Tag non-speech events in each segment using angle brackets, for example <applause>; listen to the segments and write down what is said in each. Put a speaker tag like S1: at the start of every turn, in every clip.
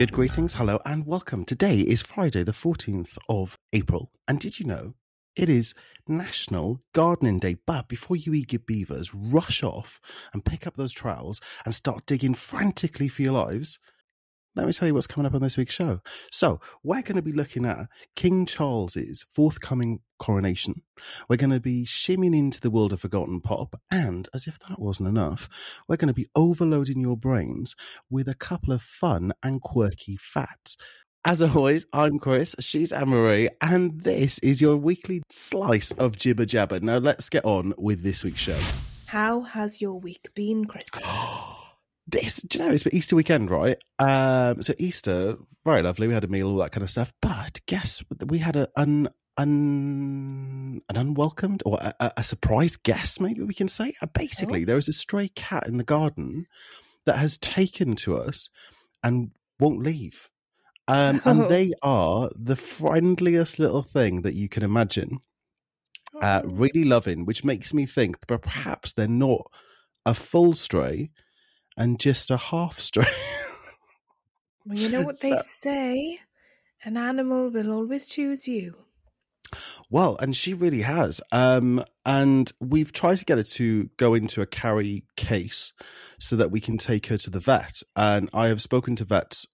S1: Good greetings, hello, and welcome. Today is Friday, the 14th of April. And did you know it is National Gardening Day? But before you your beavers, rush off and pick up those trowels and start digging frantically for your lives. Let me tell you what's coming up on this week's show. So, we're going to be looking at King Charles's forthcoming coronation. We're going to be shimming into the world of forgotten pop, and as if that wasn't enough, we're going to be overloading your brains with a couple of fun and quirky facts. As always, I'm Chris, she's Anne-Marie, and this is your weekly slice of jibber jabber. Now, let's get on with this week's show.
S2: How has your week been, Kristen? <gasps> <gasps> <gasps>
S1: this do you know it's Easter weekend, right? Um, so Easter, very lovely. We had a meal, all that kind of stuff. But guess we had a un, un an unwelcomed or a, a surprise guest, maybe we can say. Uh, basically,
S2: Oh.
S1: there is a stray cat in the garden that has taken to us and won't leave. Um,
S2: Oh.
S1: and they are the friendliest little thing that you can imagine. Uh,
S2: Oh.
S1: really loving, which makes me think that perhaps they're not a full stray and just a half stray.
S2: Well, you know what <laughs> they
S1: So-
S2: say an animal will always choose you.
S1: Well, and she really has. Um, and we've tried to get her to go into a carry case so that we can take her to the vet. And I have spoken to vets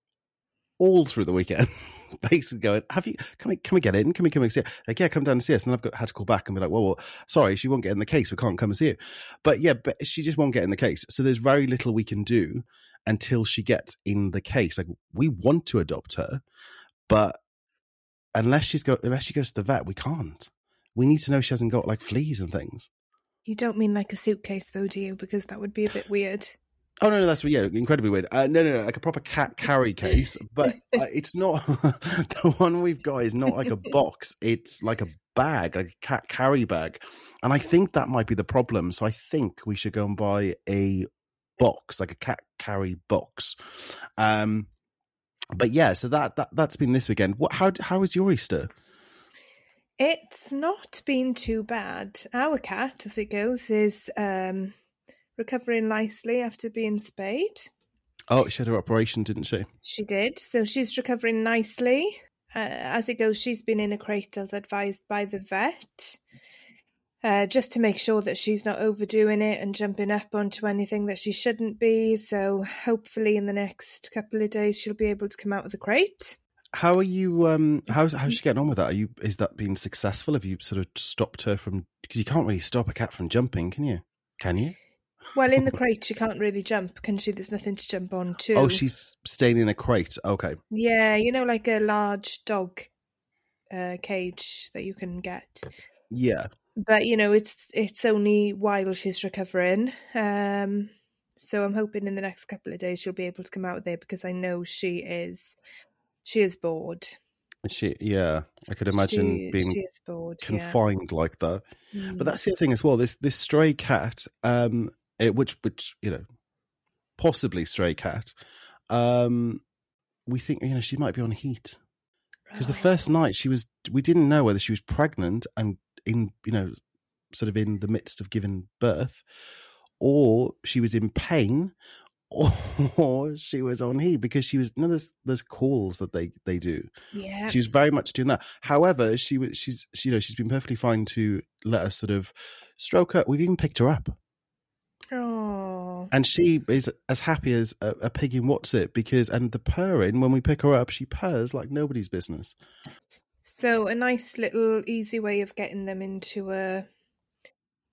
S1: all through the weekend, <laughs> <laughs> basically going, "Have you? Can we? Can we get in? Can we come and see?" It? Like, yeah, come down and see us. And I've got had to call back and be like, "Well, well, sorry, she won't get in the case. We can't come and see you." But yeah, but she just won't get in the case. So there's very little we can do until she gets in the case. Like we want to adopt her, but unless she's go unless she goes to the vet, we can't. We need to know she hasn't got like fleas and things.
S2: You don't mean like a suitcase, though, do you? Because that would be a bit weird.
S1: Oh no, no, that's yeah, incredibly weird. Uh, no, no, no, like a proper cat carry case, but uh, <laughs> it's not. <laughs> the one we've got is not like a box; it's like a bag, like a cat carry bag, and I think that might be the problem. So I think we should go and buy a box, like a cat carry box. Um, but yeah, so that that that's been this weekend. What? How how was your Easter?
S2: It's not been too bad. Our cat, as it goes, is um, recovering nicely after being spayed.
S1: Oh, she had her operation, didn't she?
S2: She did. So she's recovering nicely. Uh, as it goes, she's been in a crate as advised by the vet, uh, just to make sure that she's not overdoing it and jumping up onto anything that she shouldn't be. So hopefully, in the next couple of days, she'll be able to come out of the crate.
S1: How are you? Um, how's how's she getting on with that? Are you? Is that being successful? Have you sort of stopped her from? Because you can't really stop a cat from jumping, can you? Can you?
S2: Well, in the <laughs> crate, she can't really jump, can she? There's nothing to jump on to.
S1: Oh, she's staying in a crate. Okay.
S2: Yeah, you know, like a large dog uh, cage that you can get.
S1: Yeah.
S2: but you know it's it's only while she's recovering um so i'm hoping in the next couple of days she'll be able to come out there because i know she is she is bored
S1: She. Yeah. I could imagine
S2: she,
S1: being
S2: she bored yeah.
S1: confined like that.
S2: Mm.
S1: But that's the other thing as well. This this stray cat, um, it, which which you know, possibly stray cat, um, we think you know she might be on heat. Because the first night she was we didn't know whether she was pregnant and in you know sort of in the midst of giving birth or she was in pain <laughs> or she was on heat because she was you know there's there's calls that they they do?
S2: Yeah.
S1: She was very much doing that. However she was she's she, you know she's been perfectly fine to let us sort of stroke her. We've even picked her up
S2: oh
S1: and she is as happy as a, a pig in what's it because and the purring when we pick her up she purrs like nobody's business
S2: so a nice little easy way of getting them into a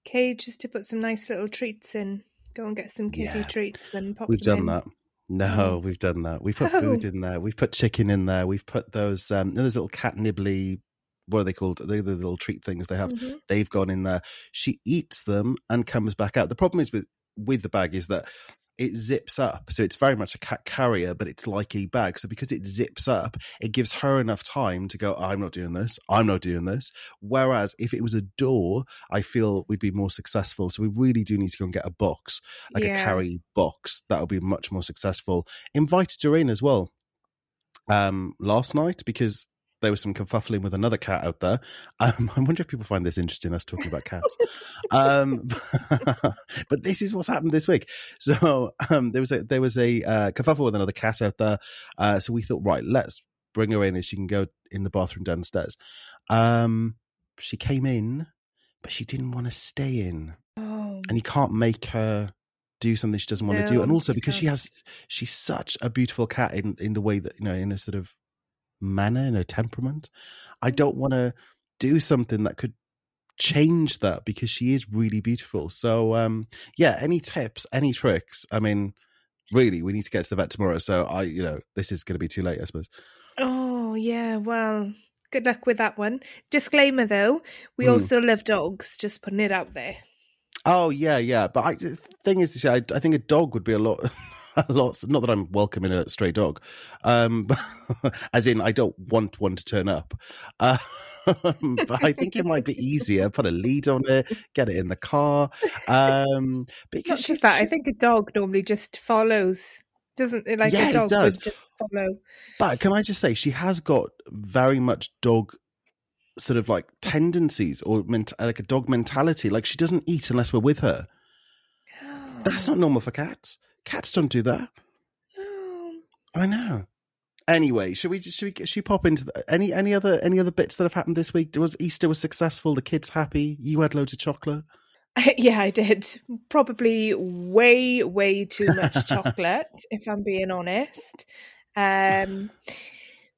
S2: cage is to put some nice little treats in go and get some kitty
S1: Yeah.
S2: treats and pop
S1: We've done
S2: in.
S1: that. No, we've done that. We've put food
S2: Oh.
S1: in there. We've put chicken in there. We've put those um those little cat nibbly what are they called? They're the little treat things they have.
S2: Mhm.
S1: They've gone in there. She eats them and comes back out. The problem is with with the bag is that it zips up. So it's very much a cat carrier, but it's like a bag. So because it zips up, it gives her enough time to go, I'm not doing this. I'm not doing this. Whereas if it was a door, I feel we'd be more successful. So we really do need to go and get a box, like a carry box. That'll be much more successful. Invited her in as well um last night because there was some kerfuffling with another cat out there. Um, <laughs> I wonder if people find this interesting, us talking about cats. <laughs> um, <laughs> but this is what's happened this week. So um, there was a there was a uh, kerfuffle with another cat out there. Uh, so we thought, right, let's bring her in and she can go in the bathroom downstairs. Um, she came in, but she didn't want to stay in,
S2: Oh,
S1: and you can't make her do something she doesn't want to do. And also because she has, she's such a beautiful cat in in the way that you know, in a sort of manner, in her temperament. I
S2: Mm.
S1: don't want to do something that could change that because she is really beautiful. So um yeah, any tips, any tricks? I mean, really, we need to get to the vet tomorrow. So I, you know, this is going to be too late, I suppose.
S2: oh yeah. Well, good luck with that one. Disclaimer though, we
S1: Hmm.
S2: also love dogs. Just putting it out there.
S1: Oh yeah, yeah. But I, the thing is, I, I think a dog would be a lot, <laughs> <laughs> a lot. Not that I'm welcoming a stray dog, um, <laughs> as in I don't want one to turn up. Uh, <laughs> but I think it might be easier. Put a lead on it, get it in the car. Um,
S2: Not
S1: because she's,
S2: just that. I think a dog normally just follows, doesn't it? Like
S1: Yeah,
S2: a
S1: it does.
S2: just follow.
S1: But can I just say, she has got very much dog sort of like tendencies or ment- like a dog mentality. Like she doesn't eat unless we're with her. <gasps> That's not normal for cats. Cats don't do that.
S2: Oh.
S1: I know. Anyway, should we should we should we pop into the, any any other any other bits that have happened this week? Was Easter was successful? The kids happy? You had loads of chocolate. <laughs>
S2: Yeah, I did. Probably way, way too much <laughs> chocolate, if I'm being honest. Um,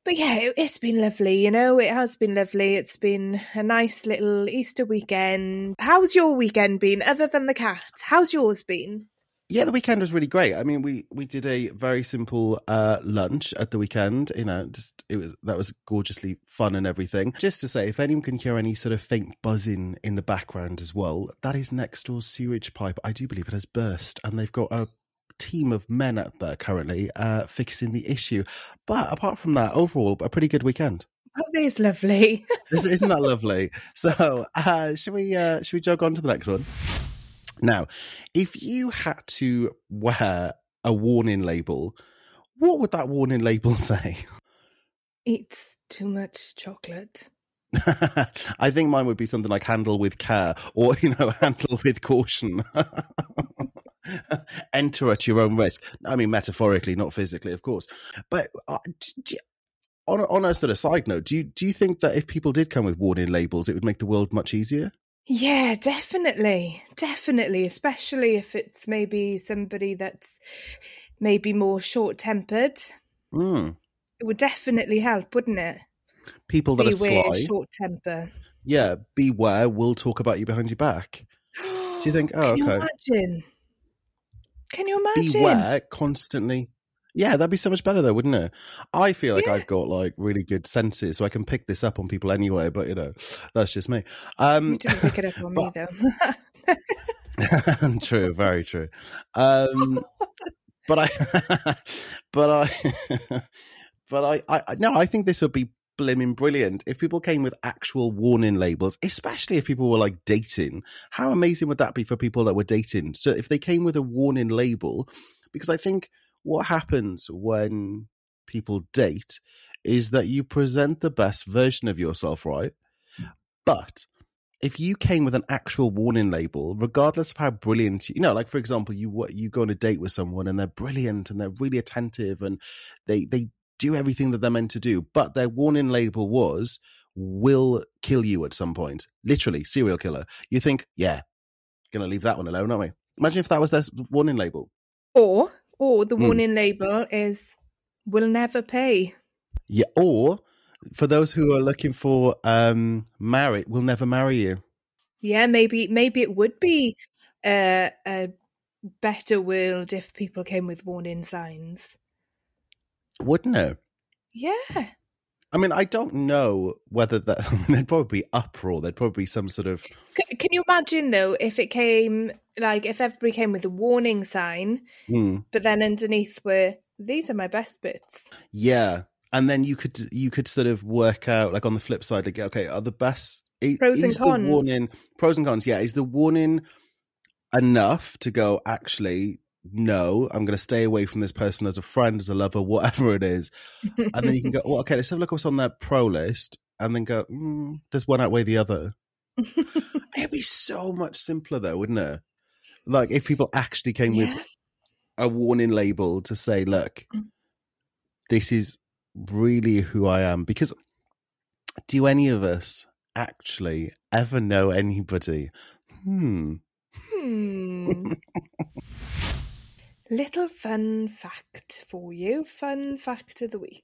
S2: but yeah, it, it's been lovely. You know, it has been lovely. It's been a nice little Easter weekend. How's your weekend been, other than the cat? How's yours been?
S1: Yeah, the weekend was really great. I mean, we we did a very simple uh, lunch at the weekend. You know, just it was that was gorgeously fun and everything. Just to say, if anyone can hear any sort of faint buzzing in the background as well, that is next door's sewage pipe. I do believe it has burst, and they've got a team of men out there currently uh, fixing the issue. But apart from that, overall, a pretty good weekend.
S2: Oh, that is lovely.
S1: Isn't isn't that <laughs> lovely? So, uh, should we uh, should we jog on to the next one? Now, if you had to wear a warning label, what would that warning label <laughs> say?
S2: It's too much chocolate. <laughs>
S1: I think mine would be something like "handle with care" or you know, <laughs> "handle with caution." Enter at your own risk. I mean, metaphorically, not physically, of course. But uh, you- on a, on a sort of side note, do you do you think that if people did come with warning labels, it would make the world much easier?
S2: Yeah, definitely. Definitely. Especially if it's maybe somebody that's maybe more short tempered.
S1: Mm.
S2: It would definitely help, wouldn't it?
S1: People that
S2: Beware
S1: are sly,
S2: short temper.
S1: yeah, beware. We'll talk about you behind your back.
S2: Do
S1: you think- <gasps> oh,
S2: Can you
S1: okay.
S2: imagine? Can you imagine?
S1: Beware constantly. Yeah, that'd be so much better though, wouldn't it? I feel like
S2: Yeah.
S1: I've got like really good senses, so I can pick this up on people anyway. But you know, that's just me.
S2: You
S1: Um,
S2: didn't pick it up <laughs> on me though. <laughs>
S1: true, very true. Um, but I, <laughs> but I, but I, I, I- no, I think this would be blimmin' brilliant if people came with actual warning labels, especially if people were like dating. How amazing would that be for people that were dating? So if they came with a warning label, because I think what happens when people date is that you present the best version of yourself, right? Hmm. But if you came with an actual warning label, regardless of how brilliant, you know, like for example, you what you go on a date with someone and they're brilliant and they're really attentive and they they do everything that they're meant to do, but their warning label was will kill you at some point, literally serial killer. You think, yeah, gonna leave that one alone, aren't we? Imagine if that was their warning label.
S2: or or the
S1: Hmm.
S2: warning label is will never pay.
S1: Yeah, or for those who are looking for um marry, will never marry you.
S2: Yeah, maybe maybe it would be a, a better world if people came with warning signs.
S1: Wouldn't it?
S2: Yeah.
S1: I mean, I don't know whether that <laughs> I mean, there'd probably be uproar. There'd probably be some sort of
S2: C- can you imagine though if it came like if everybody came with a warning sign,
S1: hmm,
S2: but then underneath were these are my best bits.
S1: yeah, and then you could you could sort of work out like on the flip side, like okay, are the best i-
S2: Pros and
S1: is
S2: cons.
S1: The warning pros and cons. Yeah, is the warning enough to go? Actually, no, I'm going to stay away from this person as a friend, as a lover, whatever it is. And then you can go, <laughs> well, okay, let's have a look what's on that pro list, and then go, mm, does one outweigh the other? <laughs> It'd be so much simpler, though, wouldn't it? Like if people actually came
S2: yeah.
S1: with a warning label to say, look,
S2: Mm.
S1: this is really who I am. Because do any of us actually ever know anybody? Hmm.
S2: Hmm. <laughs> Little fun fact for you. Fun fact of the week.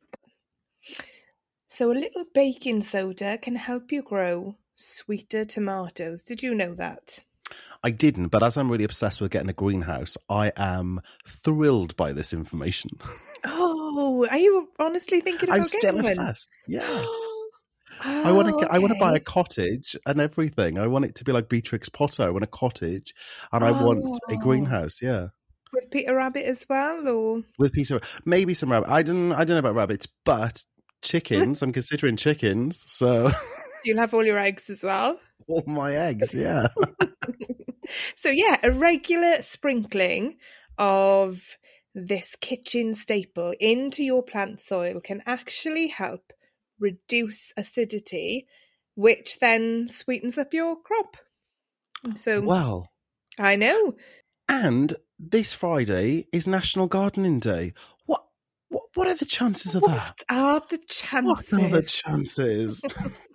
S2: So, a little baking soda can help you grow sweeter tomatoes. Did you know that?
S1: I didn't, but as I'm really obsessed with getting a greenhouse, I am thrilled by this information. <laughs>
S2: Oh, are you honestly thinking about
S1: I'm still
S2: getting one?
S1: obsessed. Yeah. <gasps> I want to
S2: Oh,
S1: get. I want to buy a cottage and everything. I want it to be like Beatrix Potter. I want a cottage, and I want a
S2: Oh.
S1: greenhouse. Yeah,
S2: with Peter Rabbit as well, or
S1: with Peter? maybe some rabbit. I don't. I don't know about rabbits, but chickens. I'm considering chickens. <laughs> So
S2: you'll have all your eggs as well.
S1: all my eggs. Yeah. <laughs>
S2: So yeah, a regular sprinkling of this kitchen staple into your plant soil can actually help reduce acidity, which then sweetens up your crop. So
S1: well,
S2: I know.
S1: and this Friday is National Gardening Day. What? What? What are the chances of that?
S2: What are the chances?
S1: What are the chances?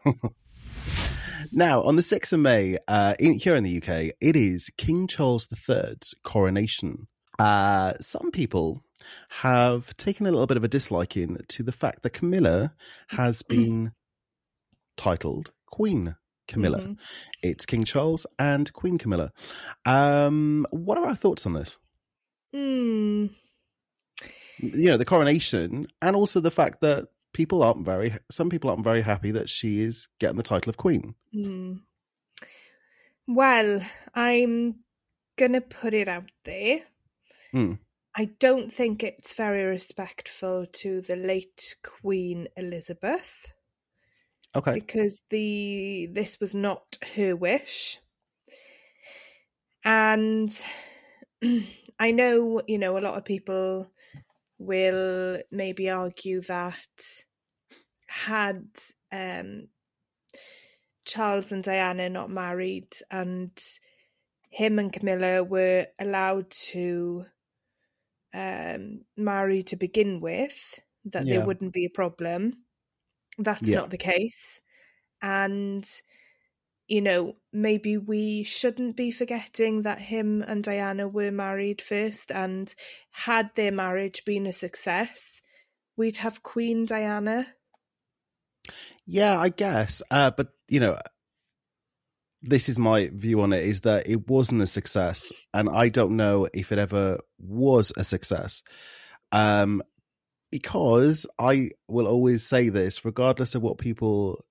S1: <laughs> <laughs> now, on the 6th of May, uh, in, here in the UK, it is King Charles III's coronation. Uh, some people have taken a little bit of a disliking to the fact that Camilla has <clears throat> been titled Queen Camilla.
S2: Mhm.
S1: It's King Charles and Queen Camilla. Um, what are our thoughts on this?
S2: Hmm.
S1: you know the coronation and also the fact that people aren't very some people aren't very happy that she is getting the title of queen
S2: Hmm. Well, I'm gonna put it out there.
S1: Hmm.
S2: I don't think it's very respectful to the late Queen Elizabeth
S1: okay
S2: because the this was not her wish. And <clears throat> I know, you know, a lot of people will maybe argue that had um Charles and Diana not married and him and Camilla were allowed to um marry to begin with that
S1: Yeah.
S2: there wouldn't be a problem that's
S1: Yeah.
S2: not the case. And you know maybe we shouldn't be forgetting that him and Diana were married first and had their marriage been a success we'd have Queen Diana.
S1: Yeah i guess. Uh but you know this is my view on it is that it wasn't a success and i don't know if it ever was a success. Um because i will always say this regardless of what people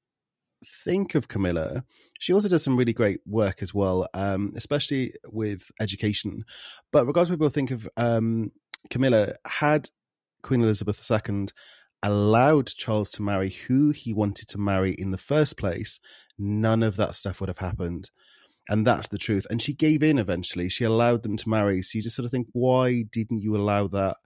S1: think of camilla she also does some really great work as well um especially with education. But regardless of what people think of um camilla had queen elizabeth ii allowed charles to marry who he wanted to marry in the first place none of that stuff would have happened. And that's the truth. And she gave in eventually. She allowed them to marry. So you just sort of think why didn't you allow that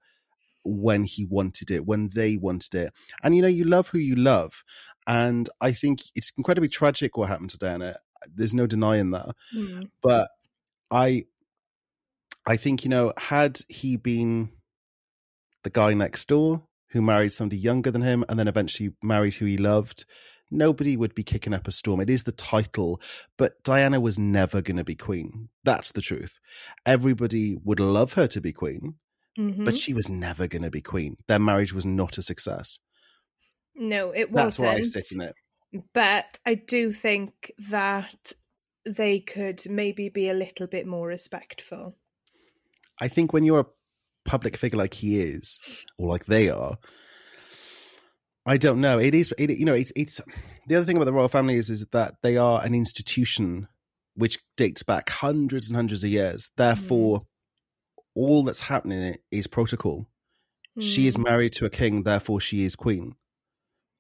S1: when he wanted it when they wanted it. And you know you love who you love. And i think it's incredibly tragic what happened to diana. There's no denying that.
S2: Hmm.
S1: but i i think you know had he been the guy next door who married somebody younger than him and then eventually married who he loved nobody would be kicking up a storm. It is the title. But diana was never going to be queen. That's the truth. Everybody would love her to be queen
S2: Mhm.
S1: but she was never going to be queen their marriage was not a success
S2: no it
S1: that's
S2: wasn't
S1: where i sit in it
S2: but I do think that they could maybe be a little bit more respectful.
S1: I think when you're a public figure like he is, or like they are, I don't know. It is, it, you know, it's it's the other thing about the royal family is is that they are an institution which dates back hundreds and hundreds of years. Therefore, all that's happening is protocol. She is
S2: Hmm.
S1: married to a king, therefore she is queen.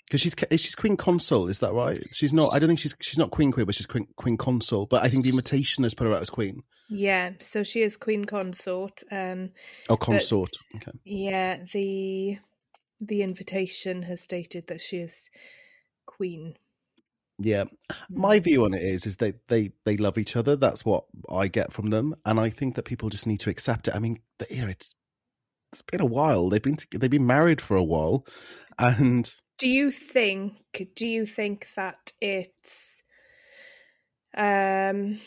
S1: because she's she's queen consort. Is that right? She's not. I don't think she's she's not queen queen, but she's queen, queen consort. But I think the invitation has put her out as queen.
S2: Yeah, so she is queen consort. Um,
S1: oh, consort. Okay.
S2: Yeah, the the invitation has stated that she is queen.
S1: Yeah, my mm. view on it is is they they they love each other. That's what I get from them, and I think that people just need to accept it. I mean, you know, it's it's been a while. They've been they've been married for a while, and
S2: do you think do you think that it's um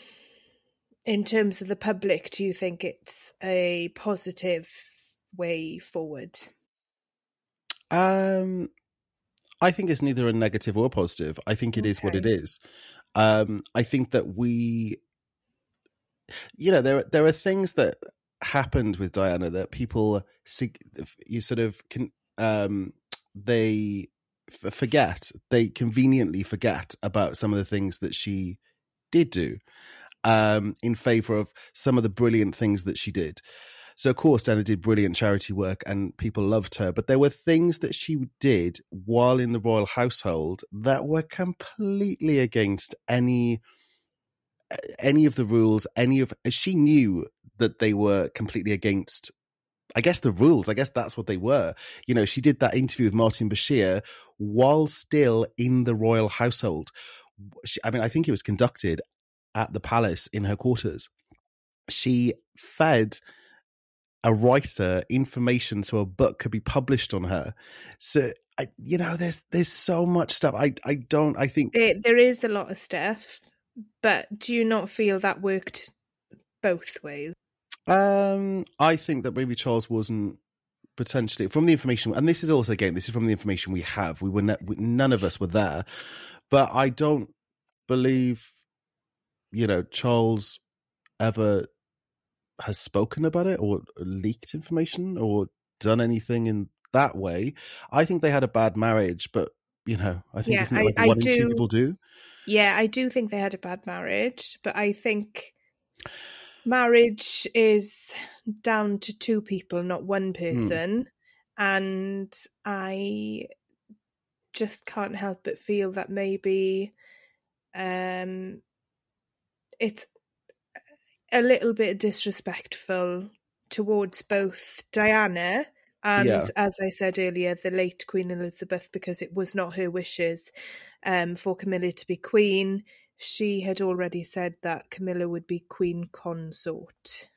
S2: in terms of the public do you think it's a positive way forward
S1: um i think it's neither a negative or a positive i think it okay. is what it is um i think that we you know there there are things that happened with diana that people you sort of can um they forget they conveniently forget about some of the things that she did do um, in favor of some of the brilliant things that she did. So, of course, Diana did brilliant charity work and people loved her, but there were things that she did while in the royal household that were completely against any any of the rules any of she knew that they were completely against I guess the rules, I guess that's what they were. You know, she did that interview with Martin Bashir while still in the royal household. She, I mean, I think it was conducted at the palace in her quarters. She fed a writer information so a book could be published on her. So, I, you know, there's there's so much stuff. I I don't. I think
S2: there, there is a lot of stuff, but do you not feel that worked both ways?
S1: Um, I think that maybe Charles wasn't potentially from the information, and this is also again, this is from the information we have. We were ne- none of us were there, but I don't believe, you know, Charles ever has spoken about it or leaked information or done anything in that way. I think they had a bad marriage, but you know, I think yeah, isn't it like I, one I do, two people do?
S2: Yeah, I do think they had a bad marriage, but I think marriage is down to two people, not one hmm. person. Mm. And I just can't help but feel that maybe um, it's a little bit disrespectful towards both Diana and, yeah. as I said earlier, the late Queen Elizabeth, because it was not her wishes um, for Camilla to be queen she had already said that Camilla would be queen consort.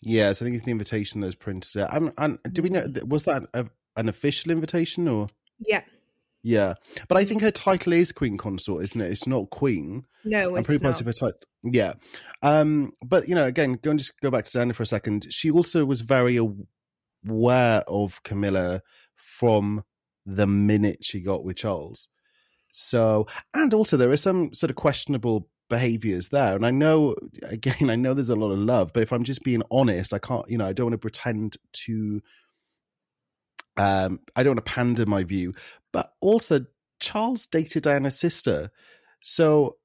S1: Yes, I think it's the invitation that's printed out. And, and do we know mm. was that a, an official invitation or?
S2: Yeah.
S1: Yeah, but I think her title is queen consort, isn't it? It's not queen.
S2: No, I'm pretty positive
S1: her title. Yeah, um, but you know, again, go and just go back to Diana for a second. She also was very aware of Camilla from the minute she got with Charles. So, and also there are some sort of questionable behaviors there. And I know, again, <laughs> I know there's a lot of love, but if I'm just being honest, I can't, you know, I don't want to pretend to, um, I don't want to pander my view. But also, Charles dated Diana's sister. So,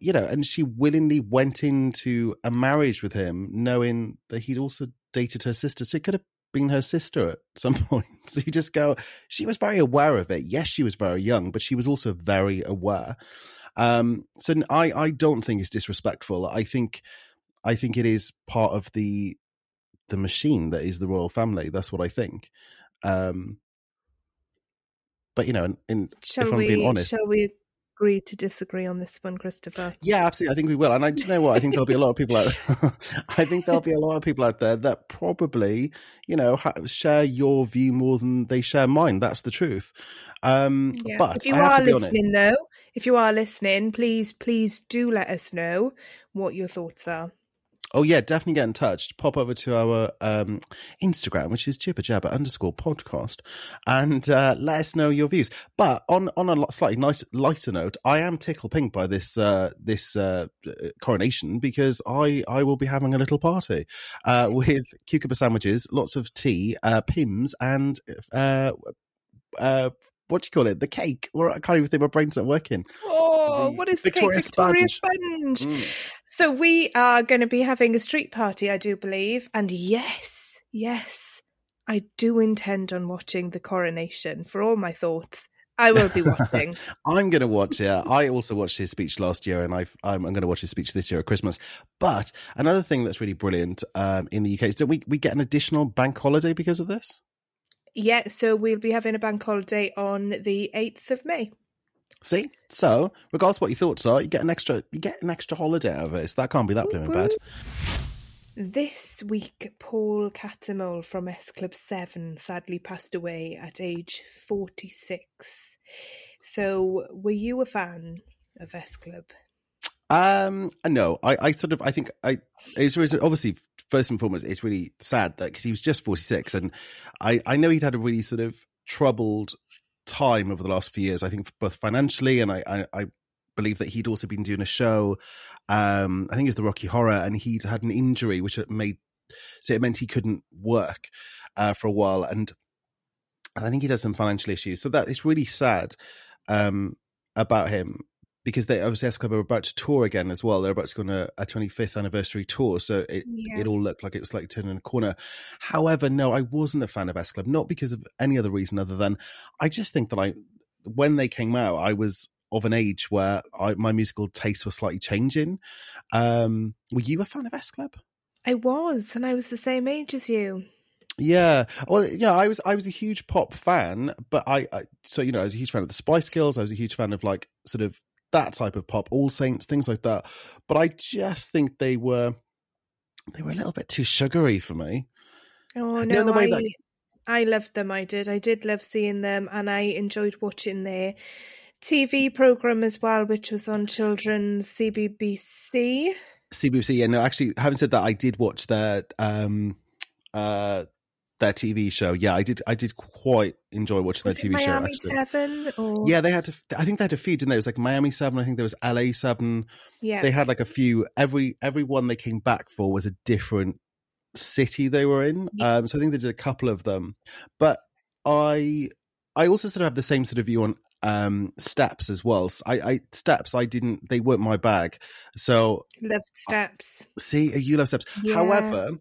S1: you know, and she willingly went into a marriage with him, knowing that he'd also dated her sister. So it could have been her sister at <laughs> some point. So you just go, she was very aware of it. Yes, she was very young, but she was also very aware. Um, so I, I don't think it's disrespectful. I think, I think it is part of the, the machine that is the royal family. That's what I think. Um, but you know, in, in if I'm we, being honest,
S2: shall we agree to disagree on this one, Christopher.
S1: Yeah, absolutely. I think we will. And I, do you know what? I think there'll be a lot of people out. <laughs> I think there'll be a lot of people out there that probably, you know, ha- share your view more than they share mine. That's the truth. Um, yeah. But
S2: if you are listening, though, if you are listening, please, please do let us know what your thoughts are.
S1: Oh yeah, definitely get in touch. Pop over to our um, Instagram, which is jibber jabber underscore podcast, and uh, let us know your views. But on on a slightly nice, lighter note, I am tickle pink by this uh, this uh, coronation because I I will be having a little party uh, with cucumber sandwiches, lots of tea, uh, Pimm's, and uh, what do you call it? The cake. Or I can't even think my brain's not working.
S2: Oh, the what is Victoria the cake? Victoria sponge. sponge. Mm. So we are going to be having a street party, I do believe. And yes, yes, I do intend on watching the coronation for all my thoughts I will be watching. <laughs>
S1: I'm going to watch it. I also watched his speech last year, and I've, I'm, I'm going to watch his speech this year at Christmas. But another thing that's really brilliant um, in the UK is that we we get an additional bank holiday because of this.
S2: Yeah, so we'll be having a bank holiday on the eighth of May.
S1: See, so regardless of what your thoughts are, you get an extra you get an extra holiday out of it. So that can't be that blooming bad.
S2: This week, Paul Cattermole from S Club 7 sadly passed away at age 46. So, were you a fan of S Club?
S1: Um, no, I, I sort of, I think I, it was obviously first and foremost, it's really sad that because he was just 46 and I, I know he'd had a really sort of troubled time over the last few years. I think both financially and I, I, I believe that he'd also been doing a show. Um, I think it was the Rocky Horror, and he'd had an injury which made so it meant he couldn't work uh, for a while, and, I think he had some financial issues. So that is really sad um, about him because they obviously S Club are about to tour again as well. They're about to go on a, a 25th anniversary tour, so it yeah. it all looked like it was like turning a corner. However, no, I wasn't a fan of S Club, not because of any other reason other than I just think that I when they came out, I was of an age where I, my musical tastes were slightly changing. Um, were you a fan of S Club?
S2: I was, and I was the same age as you.
S1: Yeah, well, yeah, I was I was a huge pop fan, but I, I so you know I was a huge fan of the Spice Girls. I was a huge fan of like sort of that type of pop, All Saints, things like that. But I just think they were they were a little bit too sugary for me.
S2: Oh no, the way I, that... I loved them. I did. I did love seeing them, and I enjoyed watching their TV program as well, which was on children's CBBC.
S1: CBBC, yeah. No, actually, having said that, I did watch their um, uh, their TV show. Yeah, I did. I did quite enjoy watching was their TV
S2: Miami
S1: show.
S2: Miami Seven, or
S1: yeah, they had. To, I think they had a few, didn't they? It was like Miami Seven. I think there was LA Seven.
S2: Yeah,
S1: they had like a few. Every every one they came back for was a different city they were in. Yeah. Um, so I think they did a couple of them, but I I also sort of have the same sort of view on um steps as well I, I steps i didn't they weren't my bag so
S2: loved steps
S1: see you love steps yeah. however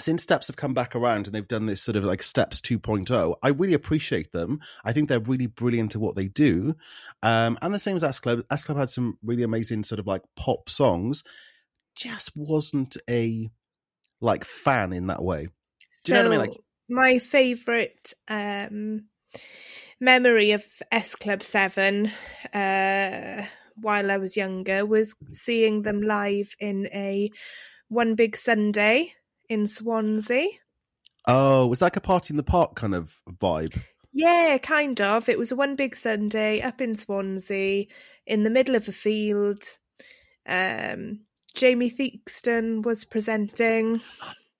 S1: since steps have come back around and they've done this sort of like steps 2.0 i really appreciate them. I think they're really brilliant at what they do. Um and the same as s club s club had some really amazing sort of like pop songs. Just wasn't a like fan in that way. Do you so, know what i mean? Like
S2: my favorite um memory of S Club 7 uh, while I was younger was seeing them live in a One Big Sunday in Swansea.
S1: Oh, was that like a party in the park kind of vibe?
S2: Yeah, kind of. It was a One Big Sunday up in Swansea in the middle of a field. Um, Jamie Theakston was presenting.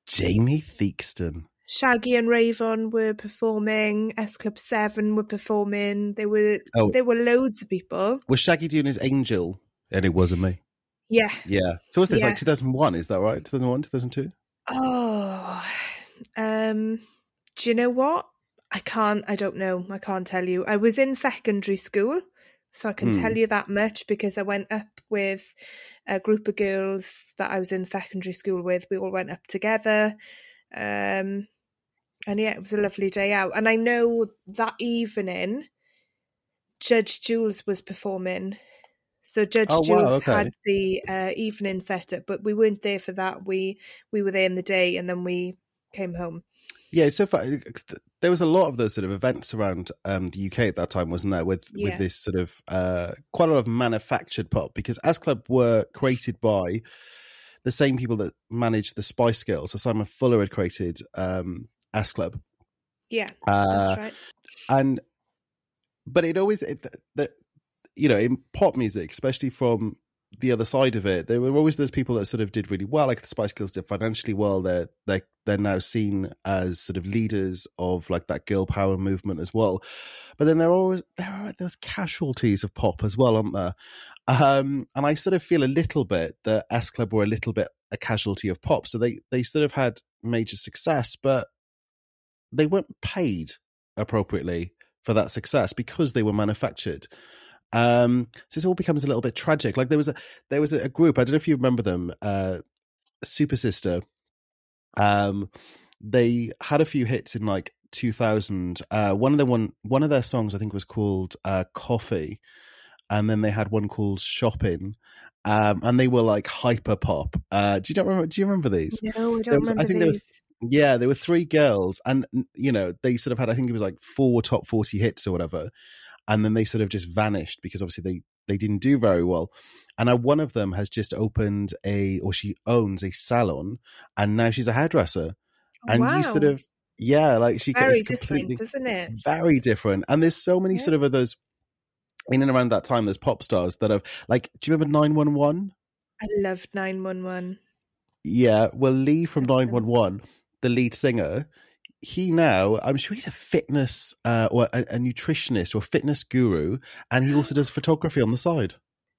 S1: Jamie Theakston.
S2: Shaggy and Raven were performing. S Club Seven were performing. There were oh. there were loads of people.
S1: Was Shaggy doing his Angel? And it wasn't me.
S2: Yeah.
S1: Yeah. So was this yeah. like 2001? Is that right? 2001, 2002?
S2: Oh, um, do you know what? I can't. I don't know. I can't tell you. I was in secondary school, so I can hmm. tell you that much because I went up with a group of girls that I was in secondary school with. We all went up together. Um, and yeah, it was a lovely day out. And I know that evening, Judge Jules was performing. So Judge oh, Jules wow, okay. had the uh, evening setup, but we weren't there for that. We we were there in the day, and then we came home.
S1: Yeah, so far, there was a lot of those sort of events around um, the UK at that time, wasn't there? With yeah. with this sort of uh, quite a lot of manufactured pop, because S Club were created by the same people that managed the Spice Girls. So Simon Fuller had created um, S Club.
S2: Yeah, uh, right.
S1: And but it always that you know in pop music, especially from the other side of it, there were always those people that sort of did really well, like the Spice Girls did financially well. They're they they're now seen as sort of leaders of like that girl power movement as well. But then there are always there are those casualties of pop as well, aren't there? Um, and I sort of feel a little bit that S Club were a little bit a casualty of pop. So they they sort of had major success, but they weren't paid appropriately for that success because they were manufactured. Um, so this all becomes a little bit tragic. Like there was a there was a group. I don't know if you remember them. Uh, Supersister. Um, they had a few hits in like 2000. Uh, one of the one one of their songs I think was called uh, "Coffee," and then they had one called "Shopping." Um, and they were like hyper pop. Uh, do you not remember? Do you remember these?
S2: No, I don't
S1: There was- I
S2: remember
S1: think there was-
S2: these.
S1: Yeah, there were three girls, and you know they sort of had. I think it was like four top forty hits or whatever, and then they sort of just vanished because obviously they they didn't do very well. And now one of them has just opened a, or she owns a salon, and now she's a hairdresser. And
S2: wow.
S1: you sort of, yeah, like she
S2: very
S1: it's completely
S2: different, isn't it?
S1: very different. And there's so many
S2: Yeah.
S1: sort of others in and around that time. There's pop stars that have like. Do you remember Nine One One?
S2: I loved 911.
S1: Yeah, well, Lee from 911, the lead singer, he now, I'm sure he's a fitness uh, or a, a nutritionist or fitness guru, and he also does <gasps> photography on the side.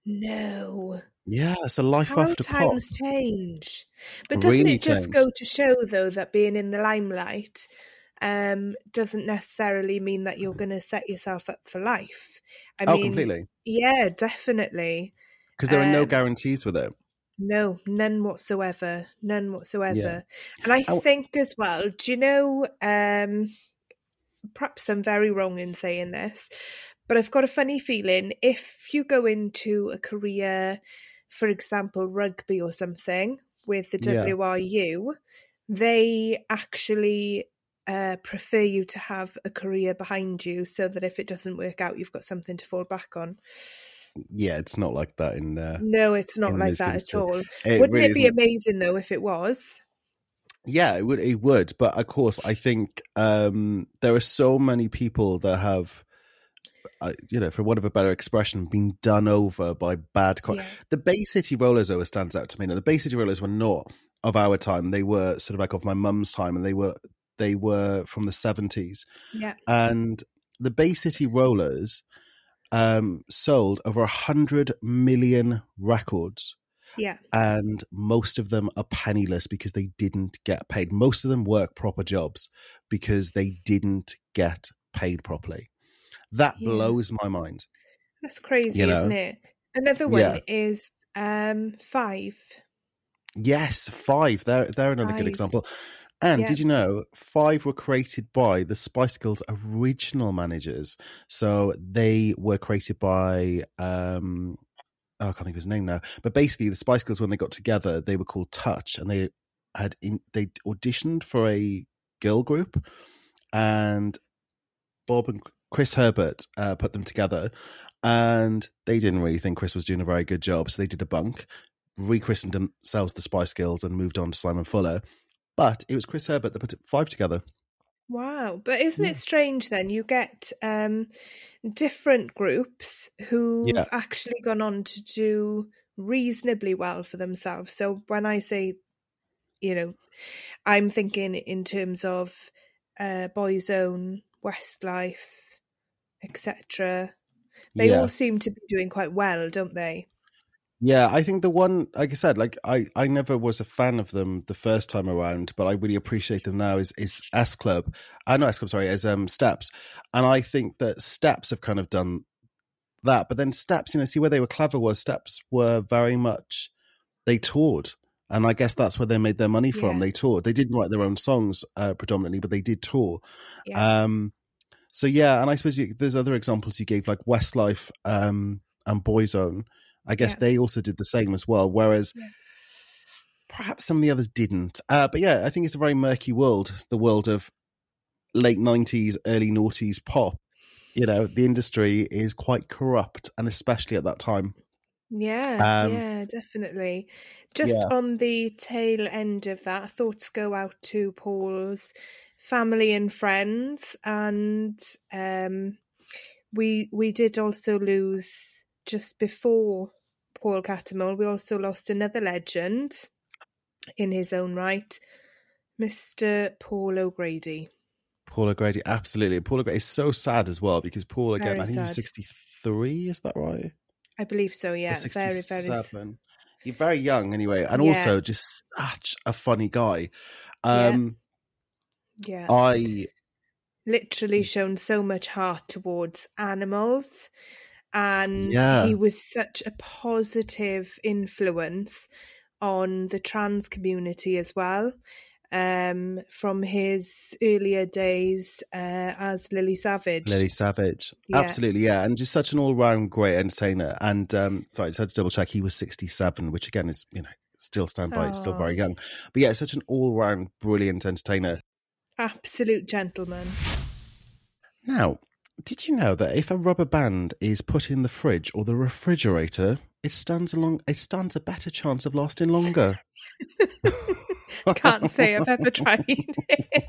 S2: No.
S1: Yeah, it's a life
S2: How
S1: after pop.
S2: times change. But doesn't
S1: Really
S2: it just
S1: change.
S2: go to show, though, that being in the limelight um, doesn't necessarily mean that you're going to set yourself up for life? I
S1: oh,
S2: mean,
S1: completely.
S2: yeah, definitely.
S1: Because there are no
S2: um,
S1: guarantees with it.
S2: No, none whatsoever. None whatsoever.
S1: Yeah.
S2: And I think as well, do you know, um, perhaps I'm very wrong in saying this, but I've got a funny feeling if you go into a career, for example, rugby or something with the
S1: Yeah.
S2: WRU, they actually uh, prefer you to have a career behind you so that if it doesn't work out, you've got something to fall back on.
S1: Yeah, it's not like that in uh,
S2: No, it's not like that at all.
S1: It
S2: Wouldn't
S1: really
S2: it be
S1: isn't.
S2: amazing though if it was?
S1: Yeah, it would. It would, but of course, I think um, there are so many people that have, uh, you know, for want of a better expression, been done over by bad. Co-
S2: Yeah.
S1: The Bay City Rollers always stands out to me. Now, the Bay City Rollers were not of our time; they were sort of like of my mum's time, and they were they were from the seventies.
S2: Yeah.
S1: And the Bay City Rollers um, sold over a hundred million records
S2: Yeah.
S1: and most of them are penniless because they didn't get paid. Most of them work proper jobs because they didn't get paid properly. That
S2: Yeah.
S1: blows my mind.
S2: That's crazy,
S1: You know?
S2: isn't it? Another one
S1: Yeah.
S2: is um five.
S1: Yes, five. They're they're another good example. And
S2: Yeah.
S1: did you know five were created by the Spice Girls original managers? So they were created by um oh, I can't think of his name now. But basically the Spice Girls when they got together, they were called Touch and they had in they auditioned for a girl group and Bob and Chris Herbert uh, put them together and they didn't really think Chris was doing a very good job, so they did a bunk rechristened themselves the Spice Girls and moved on to Simon Fuller. But it was Chris Herbert that put it five together.
S2: Wow. But isn't it strange then? You get um different groups who've
S1: Yeah.
S2: actually gone on to do reasonably well for themselves. So when I say, you know, I'm thinking in terms of uh Boyzone, Westlife, etc. They
S1: yeah,
S2: all seem to be doing quite well, don't they?
S1: Yeah. I think the one, like I said, like I, I never was a fan of them the first time around, but I really appreciate them now. Is is S Club? I know S Club. Sorry, as um Steps, and I think that Steps have kind of done that. But then Steps, you know, see where they were clever was Steps were very much they toured. And I guess that's where they made their money from.
S2: Yeah.
S1: They toured. They didn't write their own songs uh, predominantly, but they did tour.
S2: Yeah.
S1: Um, so yeah, and I suppose you, there's other examples you gave, like Westlife um, and Boyzone. I guess
S2: Yeah.
S1: they also did the same as well. Whereas
S2: Yeah.
S1: perhaps some of the others didn't. Uh, but yeah, I think it's a very murky world, the world of late '90s, early noughties pop. You know, the industry is quite corrupt, and especially at that time.
S2: Yeah,
S1: Um,
S2: yeah, definitely. Just
S1: yeah.
S2: on the tail end of that, thoughts go out to Paul's family and friends, and um, we we did also lose just before Paul Cattermole. We also lost another legend in his own right, Mister Paul O'Grady.
S1: Paul O'Grady, absolutely. Paul O'Grady is so sad as well because Paul, again,
S2: Very
S1: I think he was 63. Is that right?
S2: I believe so. Yeah, very very.
S1: 67. You're very young anyway, and
S2: Yeah.
S1: also just such a funny guy.
S2: Yeah.
S1: Um,
S2: Yeah.
S1: I
S2: literally shown so much heart towards animals and
S1: Yeah.
S2: he was such a positive influence on the trans community as well um, from his earlier days uh, as Lily Savage.
S1: Lily Savage,
S2: Yeah.
S1: absolutely, yeah, and just such an all-round great entertainer. And um, sorry, I just had to double check. He was sixty-seven, which again is you know still stand by. Still very young, but yeah, such an all-round brilliant entertainer.
S2: Absolute gentleman.
S1: Now, did you know that if a rubber band is put in the fridge or the refrigerator, it stands along it stands a better chance of lasting longer? <laughs>
S2: Can't say I've ever tried it.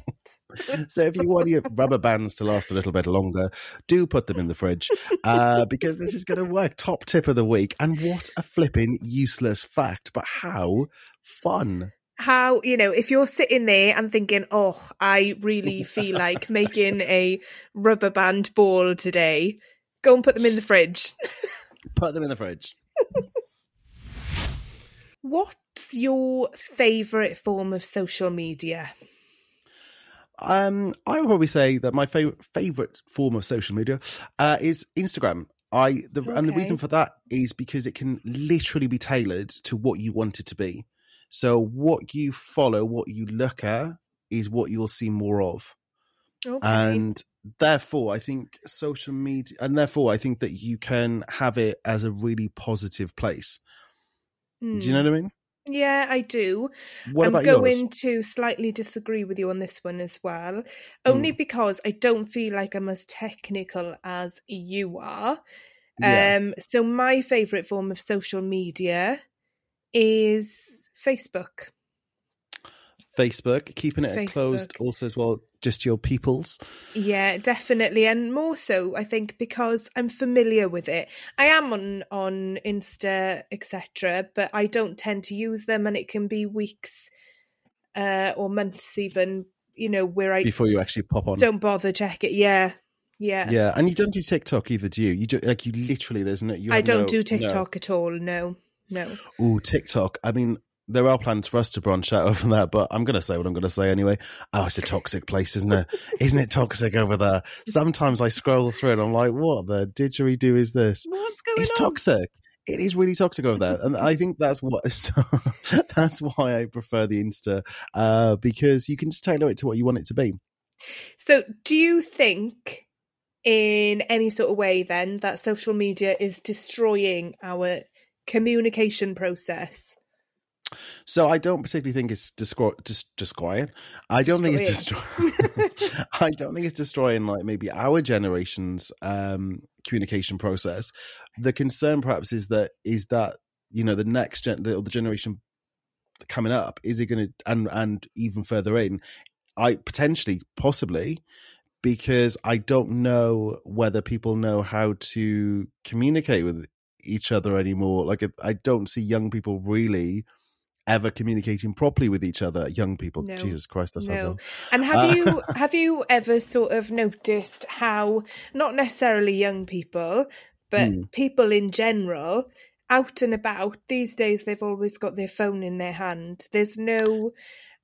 S2: <laughs>
S1: so if you want your rubber bands to last a little bit longer, do put them in the fridge uh, because this is going to work. Top tip of the week, and what a flipping useless fact, but how fun!
S2: How, you know, if you're sitting there and thinking, oh, I really <laughs> feel like making a rubber band ball today, go and put them in the fridge.
S1: Put them in the fridge.
S2: What's your favourite form of social media?
S1: Um, I would probably say that my favorite favorite form of social media uh, is Instagram. I the and the reason for that is because it can literally be tailored to what you want it to be. So what you follow, what you look at, is what you'll see more of.
S2: Okay.
S1: and therefore i think social media and therefore i think that you can have it as a really positive place do you
S2: Hmm.
S1: know what i mean
S2: Yeah, I do.
S1: what
S2: I'm going
S1: yours
S2: to slightly disagree with you on this one as well,
S1: Hmm.
S2: only because I don't feel like I'm as technical as you are.
S1: yeah
S2: Um, so my favourite form of social media is Facebook.
S1: facebook keeping it closed also as well just your peoples
S2: Yeah, definitely, and more so, I think, because I'm familiar with it. I am on on Insta, etc., but I don't tend to use them, and it can be weeks uh, or months, even. You know, where I
S1: before you actually pop on
S2: don't bother check it. Yeah, yeah.
S1: yeah and you don't do tiktok either do you you do like you literally there's no you
S2: I don't
S1: no-
S2: do
S1: no.
S2: TikTok at all. No, no.
S1: Oh, TikTok. I mean, there are plans for us to branch out over that, but I'm going to say what I'm going to say anyway. Oh, it's a toxic place, isn't it? <laughs> isn't it toxic over there? Sometimes I scroll through and I'm like, what the didgeridoo is this?
S2: What's going
S1: It's
S2: on?
S1: toxic. It is really toxic over there, and I think that's what <laughs> that's why I prefer the Insta uh, because you can just tailor it to what you want it to be.
S2: So, do you think, in any sort of way, then that social media is destroying our communication process?
S1: So I don't particularly think it's destroy, dis-. I don't think it's destroying. <laughs> I don't think it's destroying like maybe our generation's um, communication process. The concern perhaps is that is that you know the next gen, the, the generation coming up is it going to and and even further in, I potentially possibly because I don't know whether people know how to communicate with each other anymore. Like I don't see young people really ever communicating properly with each other. Young people,
S2: No.
S1: Jesus Christ, that's
S2: No. And have
S1: Uh,
S2: you <laughs> have you ever sort of noticed how not necessarily young people, but
S1: Hmm.
S2: people in general, out and about these days, they've always got their phone in their hand. There's no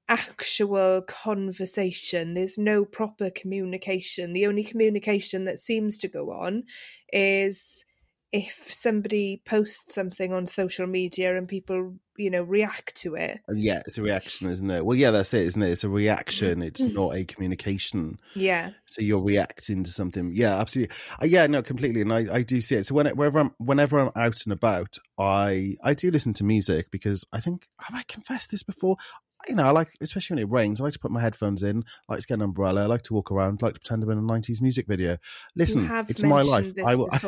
S2: actual conversation. There's no proper communication. The only communication that seems to go on is if somebody posts something on social media and people, you know, react to it.
S1: Yeah, it's a reaction, isn't it? Well, yeah, that's it, isn't it? It's a reaction. It's
S2: Mm.
S1: not a communication.
S2: Yeah.
S1: So you're reacting to something. Yeah, absolutely. Uh, yeah, no, completely. And I, I do see it. So when, whenever I'm, whenever I'm out and about, I, I do listen to music because I think have I confessed this before? You know, I like, especially when it rains, I like to put my headphones in, I like to get an umbrella, I like to walk around, I like to pretend I'm in a '90s music video. Listen, it's my life. I will. <laughs>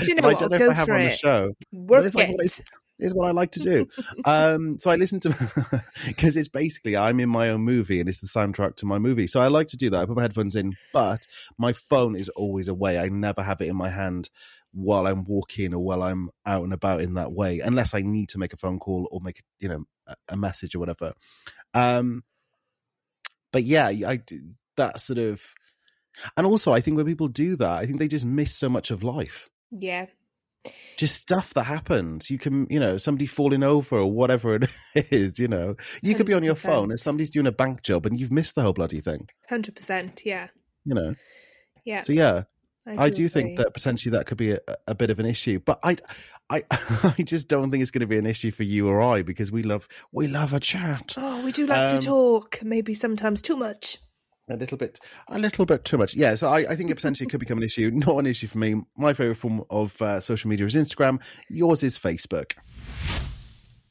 S2: You know
S1: I don't know
S2: Go
S1: if I have on the show.
S2: Work
S1: it's like
S2: it.
S1: it's what I like to do. <laughs> um, so I listen to <laughs> because it's basically I'm in my own movie and it's the soundtrack to my movie. So I like to do that. I put my headphones in, but my phone is always away. I never have it in my hand while I'm walking or while I'm out and about in that way, unless I need to make a phone call or make you know a message or whatever. Um, but yeah, I that sort of, and also I think when people do that, I think they just miss so much of life
S2: Yeah.
S1: just stuff that happens. You can, you know, somebody falling over or whatever <laughs> it is, you know. You could be on your phone and somebody's doing a bank job and you've missed the whole bloody thing,
S2: Hundred percent. Yeah.
S1: you know.
S2: Yeah.
S1: So yeah, I do, think that potentially that could be a, a bit of an issue, but I, I, <laughs> I just don't think it's going to be an issue for you or I because we love we love a chat
S2: Oh, we do like
S1: Um,
S2: to talk, maybe sometimes too much.
S1: a little bit, a little bit too much. Yeah, so I, I think it potentially could become an issue. <laughs> Not an issue for me. My favorite form of uh, social media is Instagram. Yours is Facebook.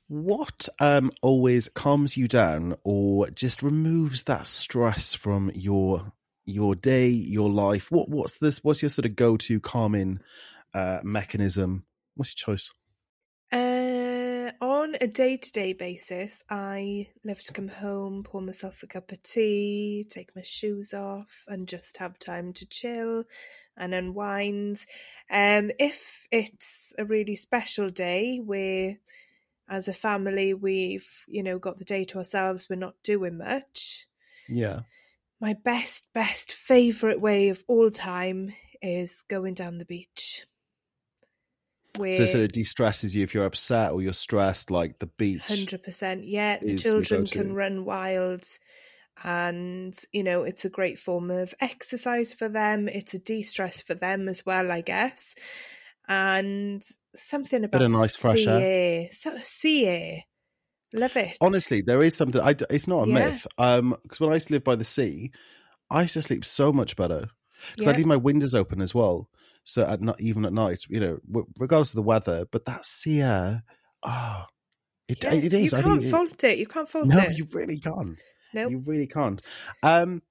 S1: What um, always calms you down or just removes that stress from your your day, your life? What what's this? What's your sort of go to calming uh, mechanism? What's your choice?
S2: Uh, on a day to day basis, I love to come home, pour myself a cup of tea, take my shoes off, and just have time to chill and unwind. Um, if it's a really special day where, as a family, we've you know got the day to ourselves, we're not doing much.
S1: Yeah,
S2: My best, best favorite way of all time is going down the beach. Where
S1: so it sort de stresses you if you're upset or you're stressed. Like the beach.
S2: Hundred percent. Yeah, the children can run wild, and you know it's a great form of exercise for them. It's a de-stress for them as well, I guess. And something about
S1: of nice fresh
S2: sea
S1: air.
S2: air, so sea air, love it.
S1: Honestly, there is something. I, it's not a
S2: Yeah.
S1: myth. Um, because when I used to live by the sea, I used to sleep so much better because I
S2: Yeah.
S1: leave my windows open as well. So at not even at night, you know, w- regardless of the weather, but that sea air, ah, it
S2: Yeah,
S1: it is.
S2: You can't
S1: it-
S2: fault it. You can't fault
S1: no,
S2: it.
S1: No, you really can't.
S2: no,
S1: You really can't. Um,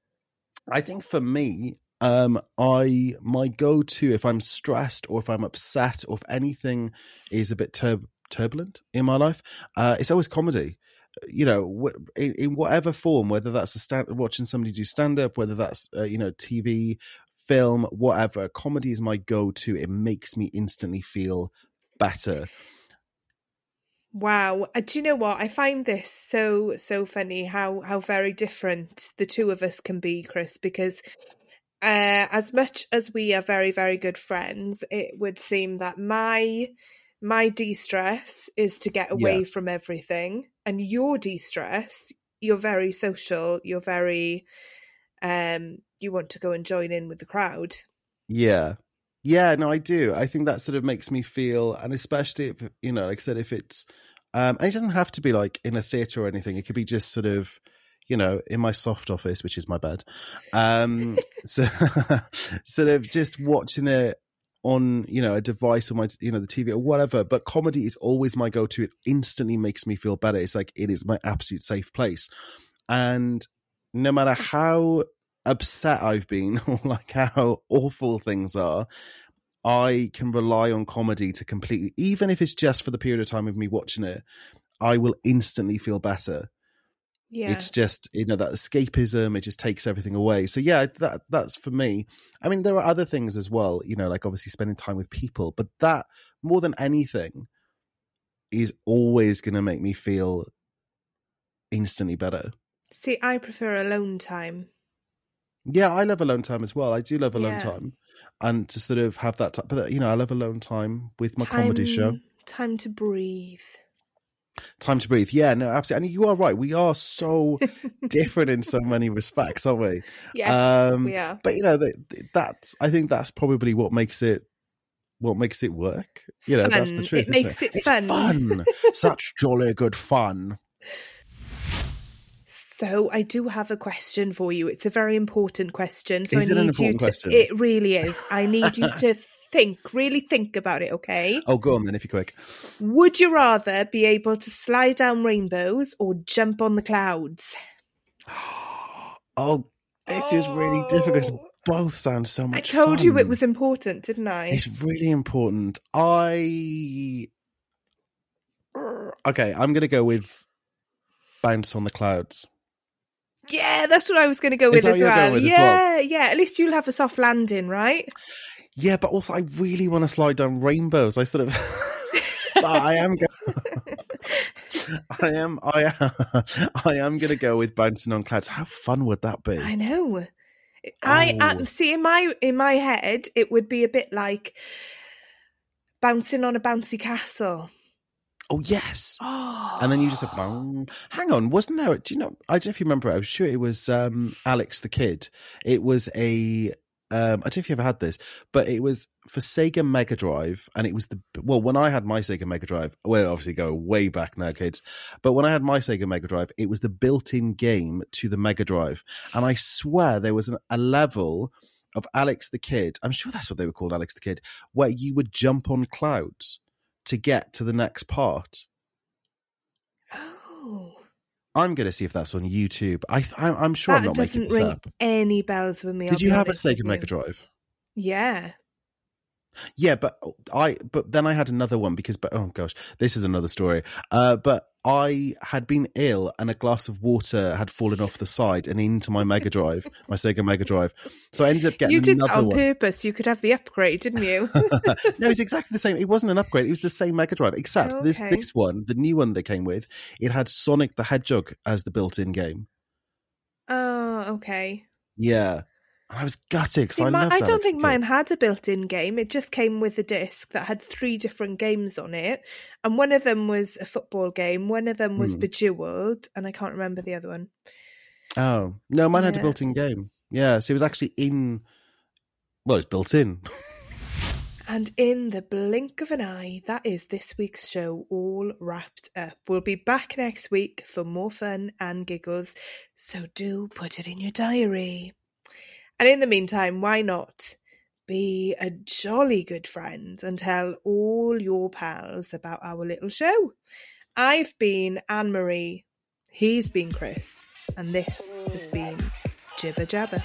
S1: I think for me, um, I my go to if I'm stressed or if I'm upset or if anything is a bit tur- turbulent in my life, uh, it's always comedy. You know, in, in whatever form, whether that's a stand, watching somebody do stand up, whether that's uh, you know TV, film, whatever. Comedy is my go to. It makes me instantly feel better.
S2: Wow. Uh, Do you know what? I find this so so funny how how very different the two of us can be, Chris, because uh as much as we are very very good friends, it would seem that my my de-stress is to get away
S1: Yeah.
S2: from everything and your de-stress, you're very social, you're very um you want to go and join in with the crowd.
S1: Yeah. Yeah, no, I do. I think that sort of makes me feel, and especially if, you know, like I said, if it's, um, and it doesn't have to be like in a theatre or anything. It could be just sort of, you know, in my soft office, which is my bed. Um, <laughs> so <laughs> sort of just watching it on, you know, a device or my, you know, the TV or whatever. But comedy is always my go-to. It instantly makes me feel better. It's like, it is my absolute safe place. And no matter how upset I've been <laughs> or like how awful things are, I can rely on comedy to completely, even if it's just for the period of time of me watching it, I will instantly feel better.
S2: Yeah.
S1: It's just you know that escapism. It just takes everything away. So yeah, that that's for me. I mean, there are other things as well. You know, like obviously spending time with people, but that more than anything is always going to make me feel instantly better.
S2: See, I prefer alone time.
S1: Yeah, I love alone time as well. I do love alone
S2: Yeah.
S1: time, and to sort of have that. T- but you know, I love alone time with my comedy show.
S2: Time- Time to breathe.
S1: Time to breathe. Yeah, no, absolutely. And you are right. We are so <laughs> different in so many respects, aren't we?
S2: Yeah,
S1: Um,
S2: we are.
S1: But you know, that that's. I think that's probably what makes it. What makes it work? You know, that's the truth.
S2: It makes it
S1: It's
S2: fun.
S1: fun. <laughs> Such jolly good fun.
S2: So I do have a question for you. It's a very important question. So
S1: Is
S2: I
S1: it an
S2: need you to
S1: question?
S2: it really is. I need you <laughs> to think, really think about it, okay?
S1: Oh, go on then, if you're quick.
S2: Would you rather be able to slide down rainbows or jump on the clouds? <gasps>
S1: Oh, this is really difficult.
S2: Oh.
S1: Both sound so much.
S2: I told you it was important, didn't I?
S1: It's really important. I okay. I'm gonna go with bounce on the clouds.
S2: Yeah, that's what I was going to go
S1: Is
S2: with as
S1: going
S2: well.
S1: with as
S2: yeah, yeah. At least you'll have a soft landing, right?
S1: Yeah, but also I really want to slide down rainbows. I sort of, <laughs> but I am. Go- <laughs> I am. I am. <laughs> I am gonna go with bouncing on clouds. How fun would that be?
S2: I know. I
S1: Oh.
S2: um, see in my in my head it would be a bit like bouncing on a bouncy castle.
S1: Oh yes.
S2: Oh,
S1: And then you just "Bong." hang on, wasn't there? Do you know? I don't know if you remember. I was sure it was um, Alex the Kid. It was a Um, I don't know if you ever had this, but it was for Sega Mega Drive, and it was the well when I had my Sega Mega Drive. Well, obviously go way back now, kids. But when I had my Sega Mega Drive, it was the built-in game to the Mega Drive, and I swear there was an, a level of Alex the Kid. I'm sure that's what they were called, Alex the Kid, where you would jump on clouds to get to the next part.
S2: Oh,
S1: I'm going to see if that's on YouTube. I, I am sure
S2: that
S1: I'm not making this
S2: ring
S1: up.
S2: any bells with me. I'll
S1: Did you have a Sega Mega. Drive?
S2: Yeah.
S1: Yeah, but I but then I had another one because but oh gosh, this is another story. Uh, but I had been ill and a glass of water had fallen off the side and into my Mega Drive, <laughs> my Sega Mega Drive. So I ended up getting
S2: You did that on
S1: one.
S2: purpose. You could have the upgrade, didn't you? <laughs>
S1: no, it's exactly the same. It wasn't an upgrade. It was the same Mega Drive, except this this one, the new one they came with, it had Sonic the Hedgehog as the built-in game.
S2: oh, okay.
S1: Yeah, and I was gutted because I
S2: mi-
S1: loved
S2: I don't think mine had a built-in game. It just came with a disc that had three different games on it, and one of them was a football game. One of them was
S1: Hmm.
S2: Bejeweled, and I can't remember the other one.
S1: Oh no, mine had a built-in game. Yeah, so it was actually in. Well, it's built in. <laughs>
S2: And in the blink of an eye, that is this week's show all wrapped up. We'll be back next week for more fun and giggles, so do put it in your diary. And in the meantime, why not be a jolly good friend and tell all your pals about our little show? I've been Anne Marie, he's been Chris, and this has been Jibber Jabber.